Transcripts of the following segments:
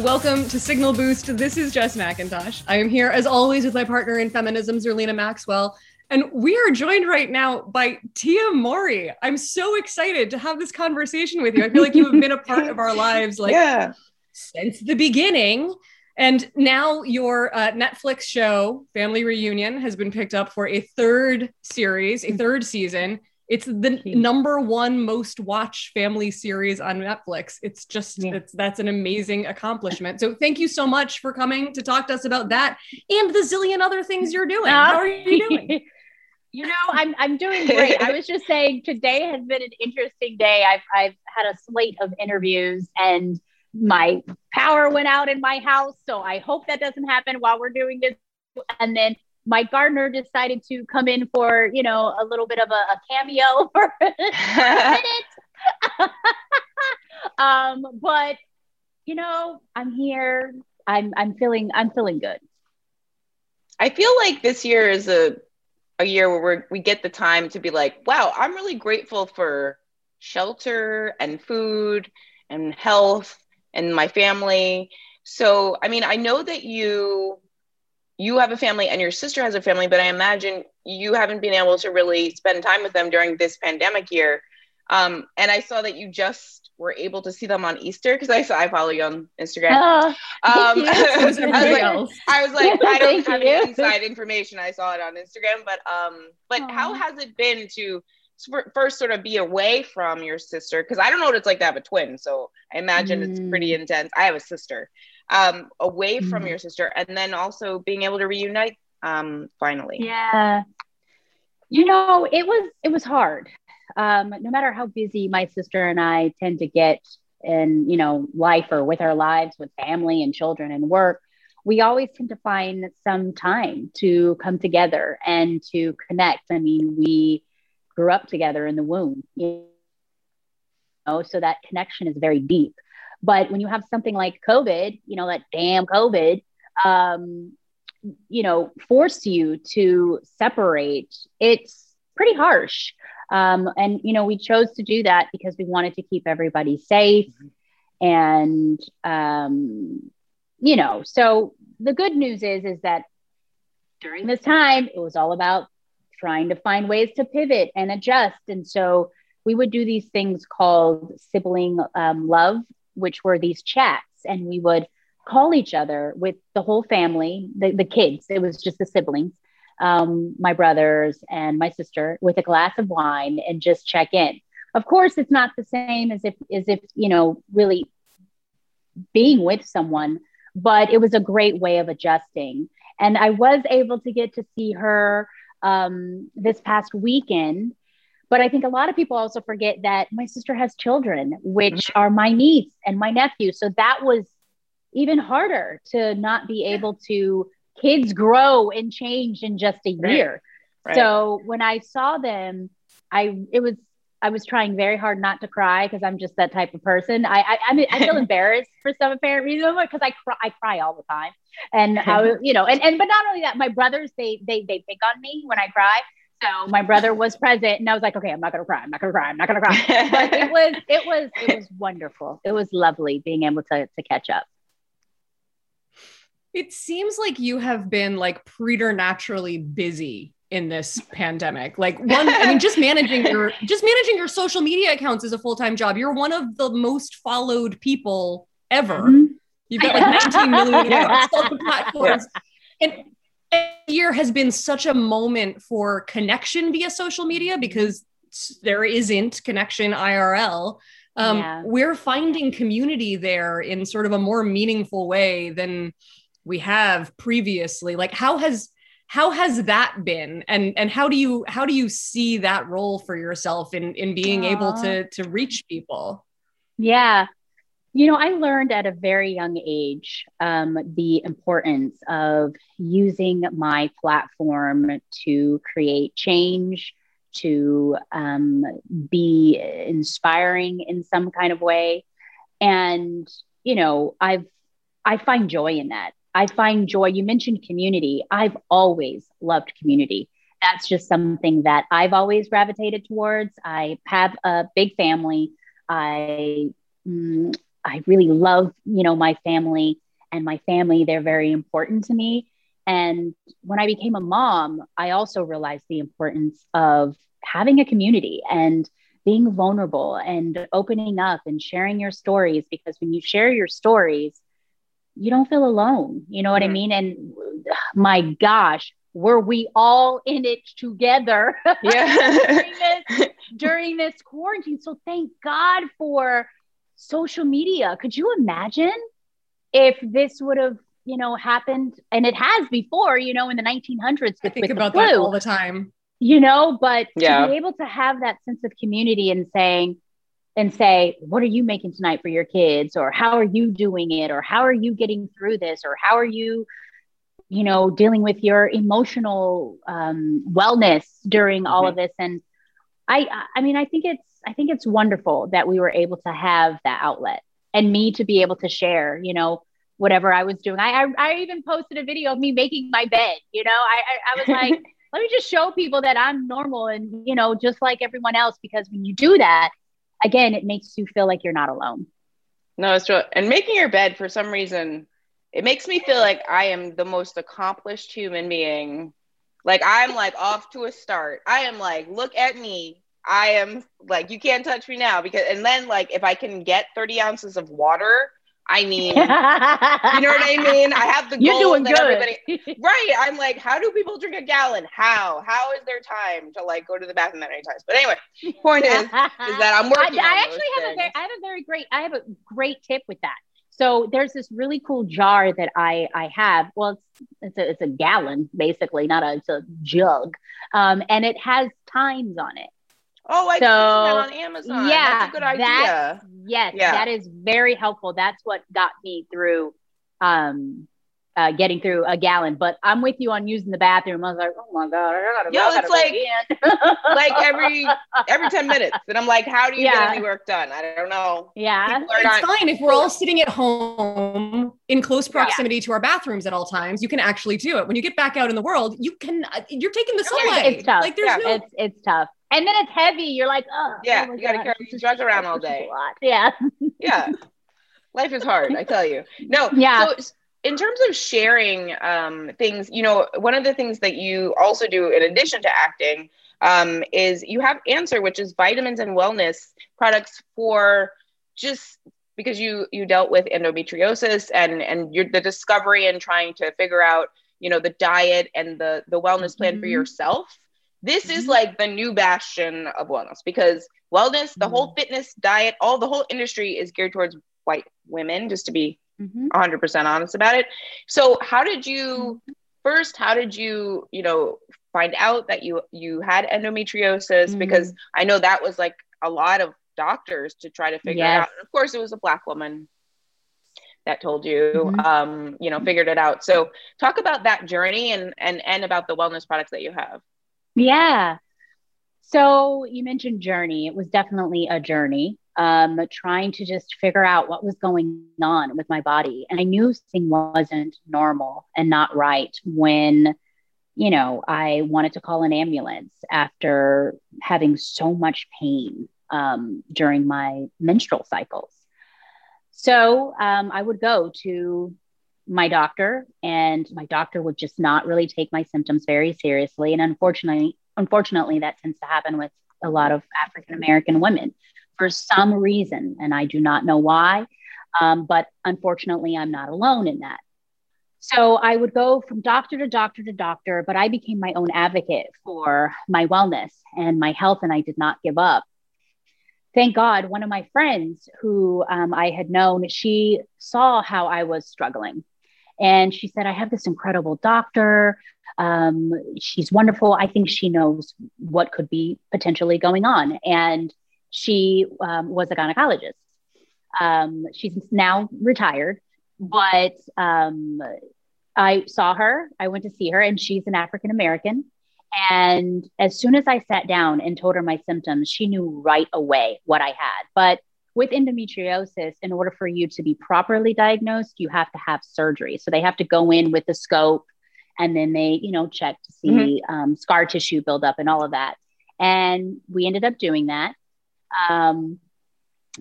Welcome to Signal Boost. This is Jess McIntosh. I am here, as always, with my partner in feminism, Zerlina Maxwell. And we are joined right now by Tia Mowry. I'm so excited to have this conversation with you. I feel like you have been a part of our lives like yeah. since the beginning. And now your uh, Netflix show, Family Reunion, has been picked up for a third series, a third season. It's the number one most watched family series on Netflix. It's just Yeah. it's, that's an amazing accomplishment. So thank you so much for coming to talk to us about that and the zillion other things you're doing. How are you doing? You know, I'm I'm doing great. I was just saying today has been an interesting day. I've I've had a slate of interviews and my power went out in my house. So I hope that doesn't happen while we're doing this. And then my gardener decided to come in for, you know, a little bit of a, a cameo for a minute. um, but you know, I'm here. I'm I'm feeling I'm feeling good. I feel like this year is a a year where we're, we get the time to be like, wow, I'm really grateful for shelter and food and health and my family. So, I mean, I know that you you have a family and your sister has a family, but I imagine you haven't been able to really spend time with them during this pandemic year. Um, and I saw that you just were able to see them on Easter because I saw I follow you on Instagram. Oh, Um. I was like. I was like, I don't have you. any inside information. I saw it on Instagram, but um, but how has it been to first sort of be away from your sister? Because I don't know what it's like to have a twin, so I imagine it's pretty Mm. intense. I have a sister, um, away from Mm. your sister, and then also being able to reunite, um, finally. Yeah. You know, it was it was hard. Um, no matter how busy my sister and I tend to get in, you know, life or with our lives, with family and children and work, we always tend to find some time to come together and to connect. I mean, we grew up together in the womb, you know, so that connection is very deep. But when you have something like COVID, you know, that damn COVID, um, you know, force you to separate, it's pretty harsh. Um, and, you know, we chose to do that because we wanted to keep everybody safe. And, um, you know, so the good news is, is that during this time, it was all about trying to find ways to pivot and adjust. And so we would do these things called sibling um, love, which were these chats, and we would call each other with the whole family, the, the kids. It was just the siblings, um, my brothers and my sister, with a glass of wine and just check in. Of course, it's not the same as if as if you know really being with someone, but it was a great way of adjusting. And I was able to get to see her um, this past weekend. But I think a lot of people also forget that my sister has children, which mm-hmm. are my niece and my nephew. So that was even harder to not be able to kids grow and change in just a year. Right. So when I saw them, I it was I was trying very hard not to cry because I'm just that type of person. I I, I, mean, I feel embarrassed for some apparent reason because I cry I cry all the time, and I you know and and but not only that, my brothers they they they pick on me when I cry. So my brother was present, and I was like, okay, I'm not gonna cry. I'm not gonna cry. I'm not gonna cry. But it was it was it was wonderful. It was lovely being able to to catch up. It seems like you have been like preternaturally busy in this pandemic. Like one, I mean, just managing your just managing your social media accounts is a full-time job. You're one of the most followed people ever. Mhm. You've got like 19 million Yeah. across all the platforms. And every year has been such a moment for connection via social media because there isn't connection IRL. Um, Yeah. We're finding community there in sort of a more meaningful way than we have previously. Like, how has how has that been, and and how do you how do you see that role for yourself in in being able to to reach people? Yeah. You know, I learned at a very young age um, the importance of using my platform to create change, to um, be inspiring in some kind of way. And, you know, I've, I find joy in that. I find joy. You mentioned community. I've always loved community. That's just something that I've always gravitated towards. I have a big family. I mm, I really love, you know, my family and my family. They're very important to me. And when I became a mom, I also realized the importance of having a community and being vulnerable and opening up and sharing your stories because when you share your stories, you don't feel alone. You know what mm-hmm. I mean? And my gosh, were we all in it together yeah. during, this, during this quarantine? So thank God for social media. Could you imagine if this would have, you know, happened? And it has before, you know, in the 1900s. I think about that all the time. You know, but yeah. to be able to have that sense of community and saying, and say, what are you making tonight for your kids? Or how are you doing it? Or how are you getting through this? Or how are you, you know, dealing with your emotional um, wellness during mm-hmm. all of this? And I, I mean, I think it's I think it's wonderful that we were able to have that outlet and me to be able to share, you know, whatever I was doing. I, I, I even posted a video of me making my bed, you know, I, I, I was like, let me just show people that I'm normal and, you know, just like everyone else, because when you do that, again, it makes you feel like you're not alone. No, it's true. And making your bed for some reason, it makes me feel like I am the most accomplished human being. Like I'm like off to a start. I am like, look at me. I am like, you can't touch me now because, and then like, if I can get 30 ounces of water, I mean, you know what I mean? I have the You're doing good. everybody, right? I'm like, how do people drink a gallon? How? How is there time to like go to the bathroom that many times? But anyway, point is, is that I'm working. I, I actually have things. a very, I have a very great, I have a great tip with that. So there's this really cool jar that I I have. Well, it's it's a, it's a gallon basically, not a it's a jug, um, and it has times on it. Oh, I so, that on Amazon. Yeah, that's a good idea. Yes, yeah. that is very helpful. That's what got me through um uh, getting through a gallon. But I'm with you on using the bathroom. I was like, oh my god, I gotta. Yo, it's like like every every ten minutes, and I'm like, how do you yeah. get any work done? I don't know. Yeah, it's not- fine if we're all sitting at home in close proximity yeah. to our bathrooms at all times. You can actually do it. When you get back out in the world, you can. Uh, you're taking the sunlight. It's tough. Like there's yeah. no. It's it's tough. And then it's heavy. You're like, oh, yeah, oh you got to carry your drugs around all day. Yeah. yeah. Life is hard, I tell you. No. Yeah. So, in terms of sharing um, things, you know, one of the things that you also do in addition to acting um, is you have Anser, which is vitamins and wellness products for just because you you dealt with endometriosis and and you're the discovery and trying to figure out you know the diet and the the wellness plan mm-hmm. for yourself this mm-hmm. is like the new bastion of wellness because wellness, the mm-hmm. whole fitness diet, all the whole industry is geared towards white women, just to be mm-hmm. 100% honest about it. So, how did you mm-hmm. first, how did you, you know, find out that you you had endometriosis mm-hmm. because I know that was like a lot of doctors to try to figure yes. it out. And of course, it was a black woman that told you mm-hmm. um you know figured it out so talk about that journey and and and about the wellness products that you have yeah. So you mentioned journey. It was definitely a journey, um, trying to just figure out what was going on with my body. And I knew something wasn't normal and not right when, you know, I wanted to call an ambulance after having so much pain um, during my menstrual cycles. So um, I would go to my doctor and my doctor would just not really take my symptoms very seriously. And unfortunately unfortunately that tends to happen with a lot of african american women for some reason and i do not know why. Um, but unfortunately i'm not alone in that. So i would go from doctor to doctor to doctor but i became my own advocate for my wellness and my health and i did not give up. Thank God, one of my friends who um, I had known, she saw how I was struggling. And she said, I have this incredible doctor. Um, she's wonderful. I think she knows what could be potentially going on. And she um, was a gynecologist. Um, she's now retired, but um, I saw her. I went to see her, and she's an African American. And as soon as I sat down and told her my symptoms, she knew right away what I had. But with endometriosis, in order for you to be properly diagnosed, you have to have surgery. So they have to go in with the scope and then they, you know, check to see mm-hmm. um, scar tissue buildup and all of that. And we ended up doing that. Um,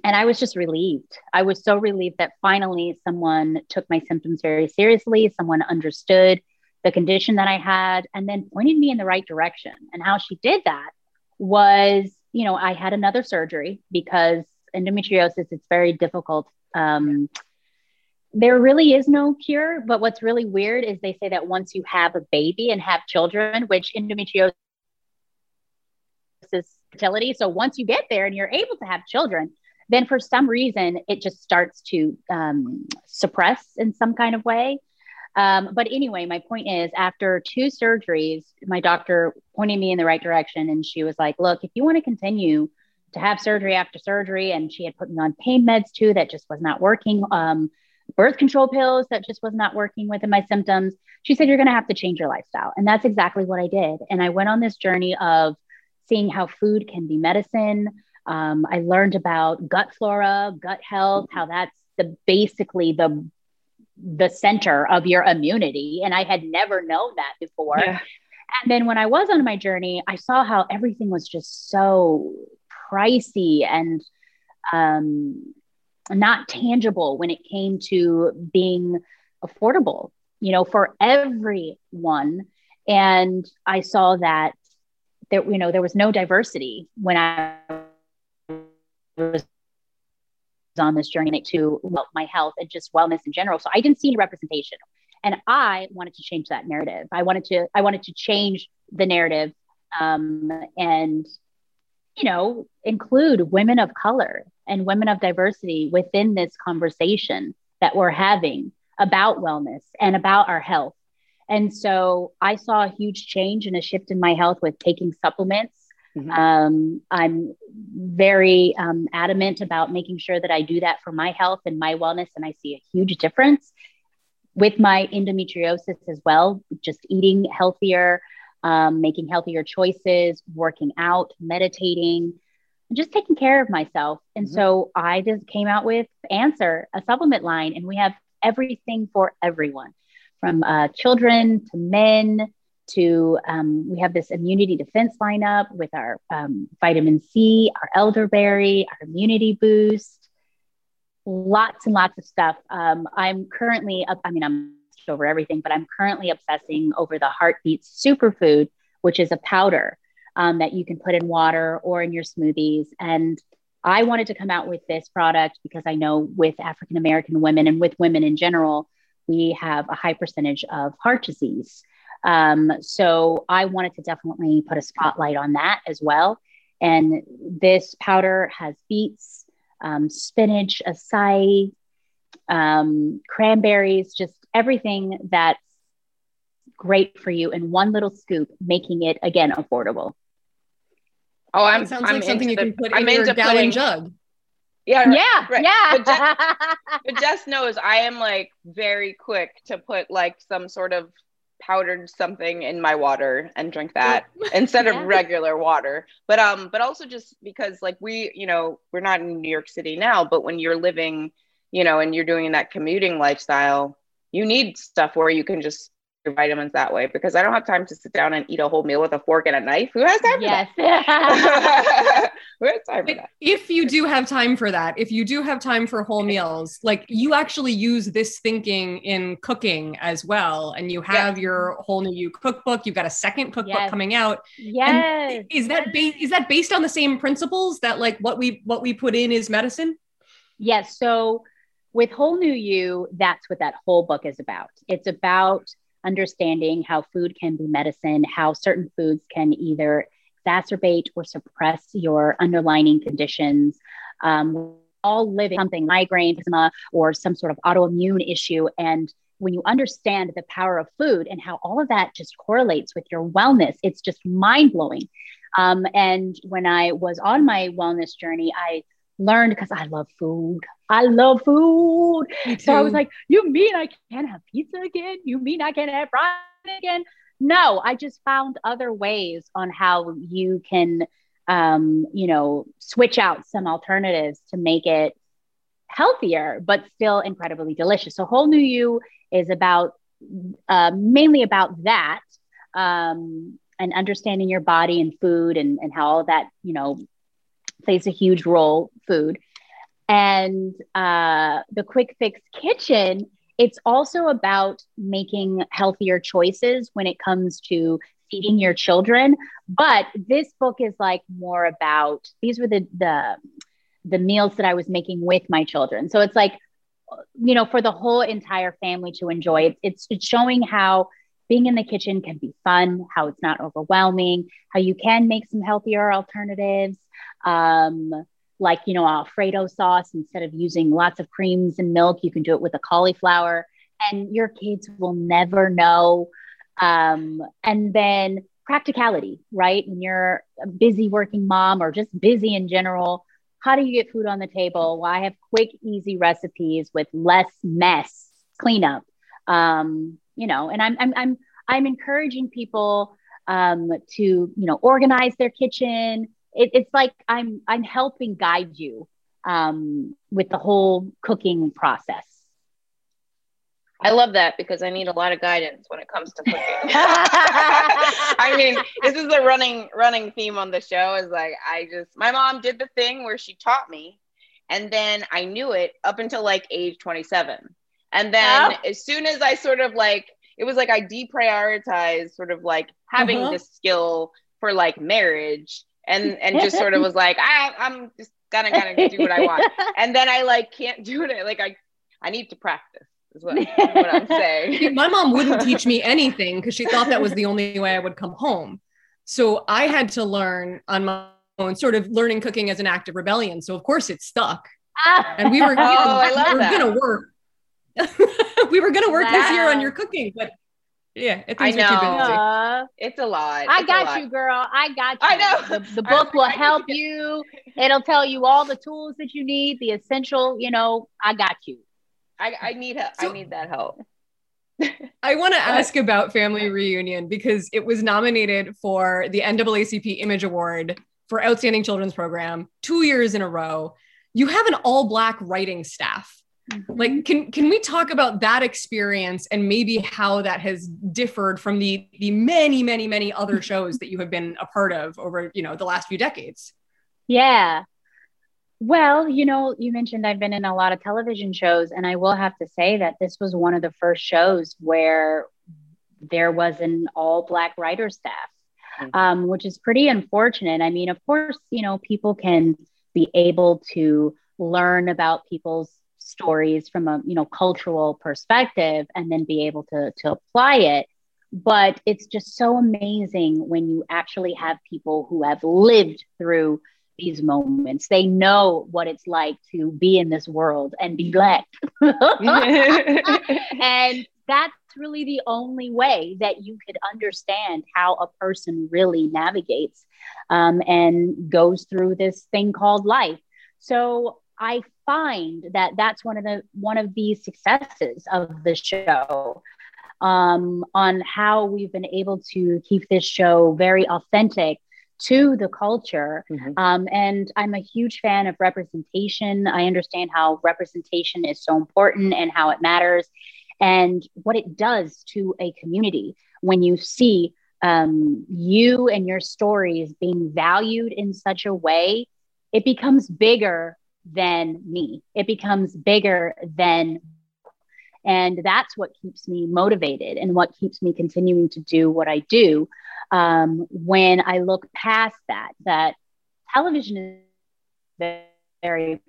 and I was just relieved. I was so relieved that finally someone took my symptoms very seriously. Someone understood the condition that I had and then pointed me in the right direction. And how she did that was, you know, I had another surgery because endometriosis, it's very difficult. Um, there really is no cure. But what's really weird is they say that once you have a baby and have children, which endometriosis is fertility. So once you get there and you're able to have children, then for some reason it just starts to um, suppress in some kind of way. Um, but anyway, my point is after two surgeries, my doctor pointed me in the right direction and she was like, look, if you want to continue to have surgery after surgery, and she had put me on pain meds too that just was not working, um, birth control pills that just was not working within my symptoms. She said, You're going to have to change your lifestyle. And that's exactly what I did. And I went on this journey of seeing how food can be medicine. Um, I learned about gut flora, gut health, how that's the basically the the center of your immunity. And I had never known that before. Yeah. And then when I was on my journey, I saw how everything was just so pricey and um, not tangible when it came to being affordable, you know, for everyone. And I saw that there, you know, there was no diversity when I was on this journey to my health and just wellness in general. So I didn't see any representation. And I wanted to change that narrative. I wanted to, I wanted to change the narrative um, and, you know, include women of color and women of diversity within this conversation that we're having about wellness and about our health. And so I saw a huge change and a shift in my health with taking supplements Mm-hmm. Um, I'm very um, adamant about making sure that I do that for my health and my wellness, and I see a huge difference with my endometriosis as well. Just eating healthier, um, making healthier choices, working out, meditating, just taking care of myself. And mm-hmm. so I just came out with Anser, a supplement line, and we have everything for everyone from uh, children to men to um, we have this immunity defense lineup with our um, vitamin C, our elderberry, our immunity boost, lots and lots of stuff. Um, I'm currently, up, I mean, I'm over everything, but I'm currently obsessing over the Heartbeat Superfood, which is a powder um, that you can put in water or in your smoothies. And I wanted to come out with this product because I know with African American women and with women in general, we have a high percentage of heart disease. Um, so I wanted to definitely put a spotlight on that as well. And this powder has beets, um, spinach, acai, um, cranberries, just everything that's great for you in one little scoop, making it again affordable. Oh, I'm sounds I'm like something you the, can put I'm in your gallon putting, jug. Yeah, yeah, right. yeah. But Jess, but Jess knows I am like very quick to put like some sort of powdered something in my water and drink that instead yeah. of regular water but um but also just because like we you know we're not in new york city now but when you're living you know and you're doing that commuting lifestyle you need stuff where you can just your vitamins that way because I don't have time to sit down and eat a whole meal with a fork and a knife. Who has time yes. for that? Who has time for that? If you do have time for that, if you do have time for whole meals, like you actually use this thinking in cooking as well. And you have yes. your whole new cookbook. You've got a second cookbook yes. coming out. Yes. And is that ba- is that based on the same principles that like what we what we put in is medicine? Yes. So with Whole New You, that's what that whole book is about. It's about understanding how food can be medicine, how certain foods can either exacerbate or suppress your underlying conditions. Um, all living something migraine, asthma, or some sort of autoimmune issue. And when you understand the power of food and how all of that just correlates with your wellness, it's just mind blowing. Um, and when I was on my wellness journey, I learned because I love food. I love food. So I was like, you mean I can't have pizza again? You mean I can't have fries again? No, I just found other ways on how you can, um, you know, switch out some alternatives to make it healthier, but still incredibly delicious. So Whole New You is about uh, mainly about that um, and understanding your body and food and, and how all that, you know, plays a huge role, food. And uh, the Quick Fix Kitchen, it's also about making healthier choices when it comes to feeding your children. But this book is like more about these were the the the meals that I was making with my children. So it's like, you know, for the whole entire family to enjoy. It's it's showing how being in the kitchen can be fun, how it's not overwhelming, how you can make some healthier alternatives. Um, like, you know, Alfredo sauce, instead of using lots of creams and milk, you can do it with a cauliflower, and your kids will never know. Um, and then practicality, right? When you're a busy working mom or just busy in general, how do you get food on the table? Well, I have quick, easy recipes with less mess, cleanup. Um, you know, and I'm I'm I'm I'm encouraging people um, to you know organize their kitchen. It, it's like I'm I'm helping guide you um, with the whole cooking process. I love that because I need a lot of guidance when it comes to cooking. I mean, this is a running running theme on the show is like I just my mom did the thing where she taught me and then I knew it up until like age 27. And then oh. as soon as I sort of like it was like I deprioritized sort of like having uh-huh. this skill for like marriage and and just sort of was like I I'm just gonna gonna do what I want. And then I like can't do it. Like I I need to practice is what, what I'm saying. My mom wouldn't teach me anything because she thought that was the only way I would come home. So I had to learn on my own, sort of learning cooking as an act of rebellion. So of course it stuck. And we were, oh, I love we were gonna work. we were gonna work wow. this year on your cooking, but yeah, I know. It's a lot. I it's got lot. you, girl. I got you. I know. The, the book will help you. It'll tell you all the tools that you need, the essential, you know, I got you. I, I need help. So, I need that help. I want to ask about Family Reunion because it was nominated for the NAACP Image Award for Outstanding Children's Program two years in a row. You have an all black writing staff. Mm-hmm. Like, can can we talk about that experience and maybe how that has differed from the the many many many other shows that you have been a part of over you know the last few decades? Yeah, well, you know, you mentioned I've been in a lot of television shows, and I will have to say that this was one of the first shows where there was an all Black writer staff, mm-hmm. um, which is pretty unfortunate. I mean, of course, you know, people can be able to learn about people's stories from a you know cultural perspective and then be able to to apply it but it's just so amazing when you actually have people who have lived through these moments. They know what it's like to be in this world and be black. and that's really the only way that you could understand how a person really navigates um, and goes through this thing called life. So I find that that's one of the one of the successes of the show um, on how we've been able to keep this show very authentic to the culture. Mm-hmm. Um, and I'm a huge fan of representation. I understand how representation is so important and how it matters and what it does to a community when you see um, you and your stories being valued in such a way, it becomes bigger than me. It becomes bigger than and that's what keeps me motivated and what keeps me continuing to do what I do um, when I look past that, that television is very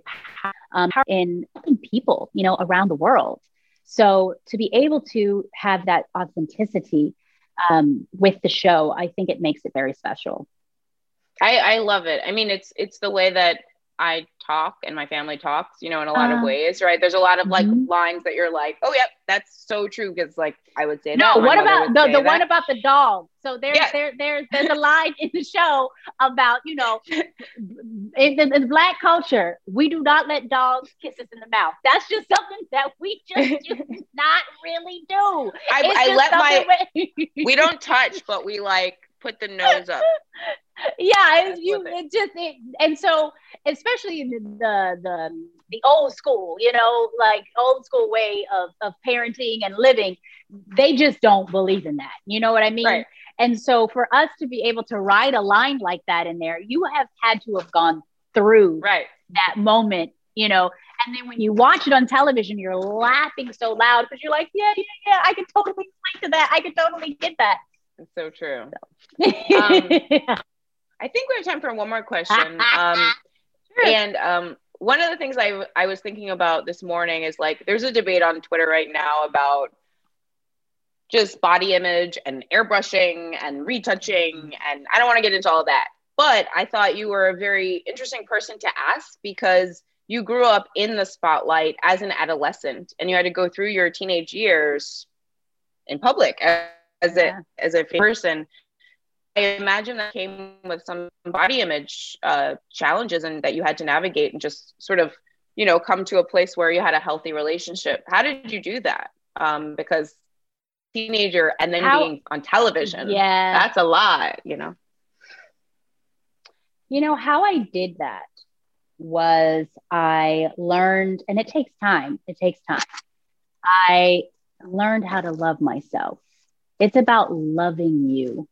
um, in helping people, you know, around the world. So to be able to have that authenticity um, with the show, I think it makes it very special. I, I love it. I mean, it's it's the way that I talk and my family talks, you know, in a lot of ways, right? There's a lot of like mm-hmm. lines that you're like, oh, yep, that's so true. Because like I would say, no. What about the, the one about the dog? So there's yeah. there there's there's a line in the show about you know, in, in, in, black culture, we do not let dogs kiss us in the mouth. That's just something that we just, just not really do. I, I let my we don't touch, but we like put the nose up. yeah, you it just it, and so especially in the, the the old school, you know, like old school way of of parenting and living, they just don't believe in that. You know what I mean? Right. And so for us to be able to write a line like that in there, you have had to have gone through right that moment, you know. And then when you watch it on television, you're laughing so loud because you're like, yeah, yeah, yeah, I can totally relate to that. I can totally get that. It's so true. So. um, I think we have time for one more question. Um. And um, one of the things I, I was thinking about this morning is like, there's a debate on Twitter right now about just body image and airbrushing and retouching. And I don't want to get into all that. But I thought you were a very interesting person to ask because you grew up in the spotlight as an adolescent and you had to go through your teenage years in public as yeah. a as a person i imagine that came with some body image uh, challenges and that you had to navigate and just sort of you know come to a place where you had a healthy relationship. How did you do that? Um, because teenager and then how, being on television yeah. that's a lot you know? You know how i did that was i learned and it takes time it takes time. I learned how to love myself. It's about loving you.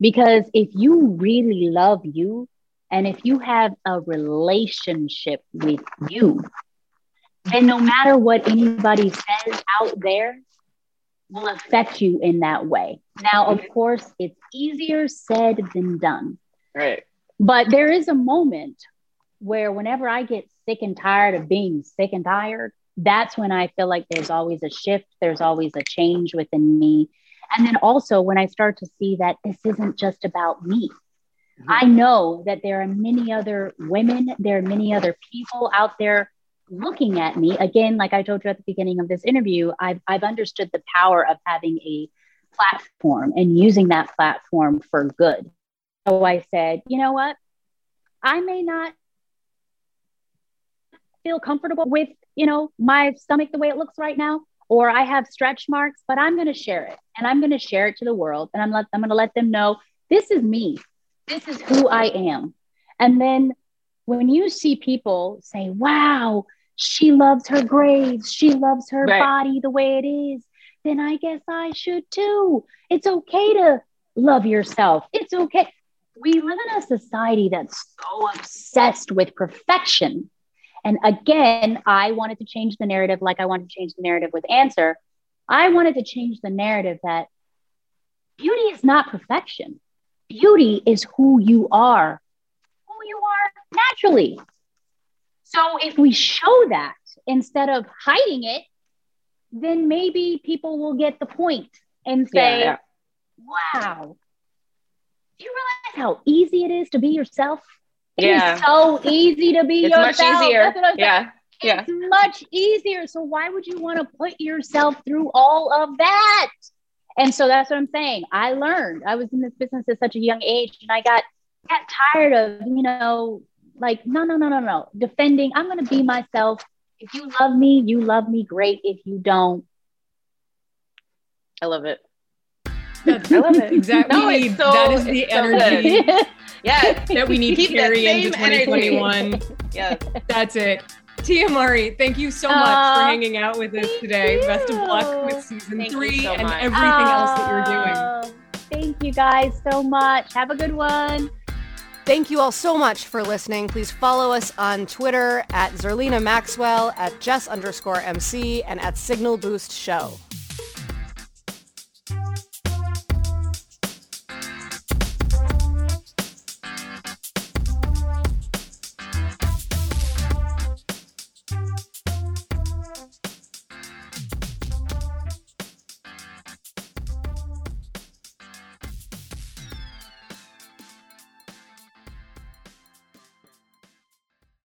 Because if you really love you and if you have a relationship with you, then no matter what anybody says out there will affect you in that way. Now, of mm-hmm. course, it's easier said than done. Right. But there is a moment where whenever I get sick and tired of being sick and tired, that's when I feel like there's always a shift, there's always a change within me. And then also when I start to see that this isn't just about me, mm-hmm. I know that there are many other women, there are many other people out there looking at me. Again, like I told you at the beginning of this interview, I've, I've understood the power of having a platform and using that platform for good. So I said, you know what? I may not feel comfortable with, you know, my stomach the way it looks right now, or I have stretch marks, but I'm going to share it and I'm going to share it to the world. And I'm, let, I'm going to let them know this is me. This is who I am. And then when you see people say, wow, she loves her grades, she loves her right. body the way it is, then I guess I should too. It's okay to love yourself. It's okay. We live in a society that's so obsessed with perfection and again, I wanted to change the narrative like I wanted to change the narrative with Anser. I wanted to change the narrative that beauty is not perfection. Beauty is who you are, who you are naturally. So if we show that instead of hiding it, then maybe people will get the point and say, yeah, wow, do you realize how easy it is to be yourself? It yeah. is so easy to be it's yourself. much easier. Yeah. Yeah. It's much easier. So why would you want to put yourself through all of that? And so that's what I'm saying. I learned. I was in this business at such a young age and I got got tired of, you know, like, no, no, no, no, no. Defending, I'm gonna be myself. If you love me, you love me great. If you don't, I love it. That's, I love it. Exactly. No, so, that is the energy. So yeah. that we need to carry into 2021. yeah. That's it. Tia Mowry, thank you so much uh, for hanging out with us today. You. Best of luck with season thank three so and much. everything uh, else that you're doing. Thank you guys so much. Have a good one. Thank you all so much for listening. Please follow us on Twitter at Zerlina Maxwell, at Jess underscore MC, and at Signal Boost Show.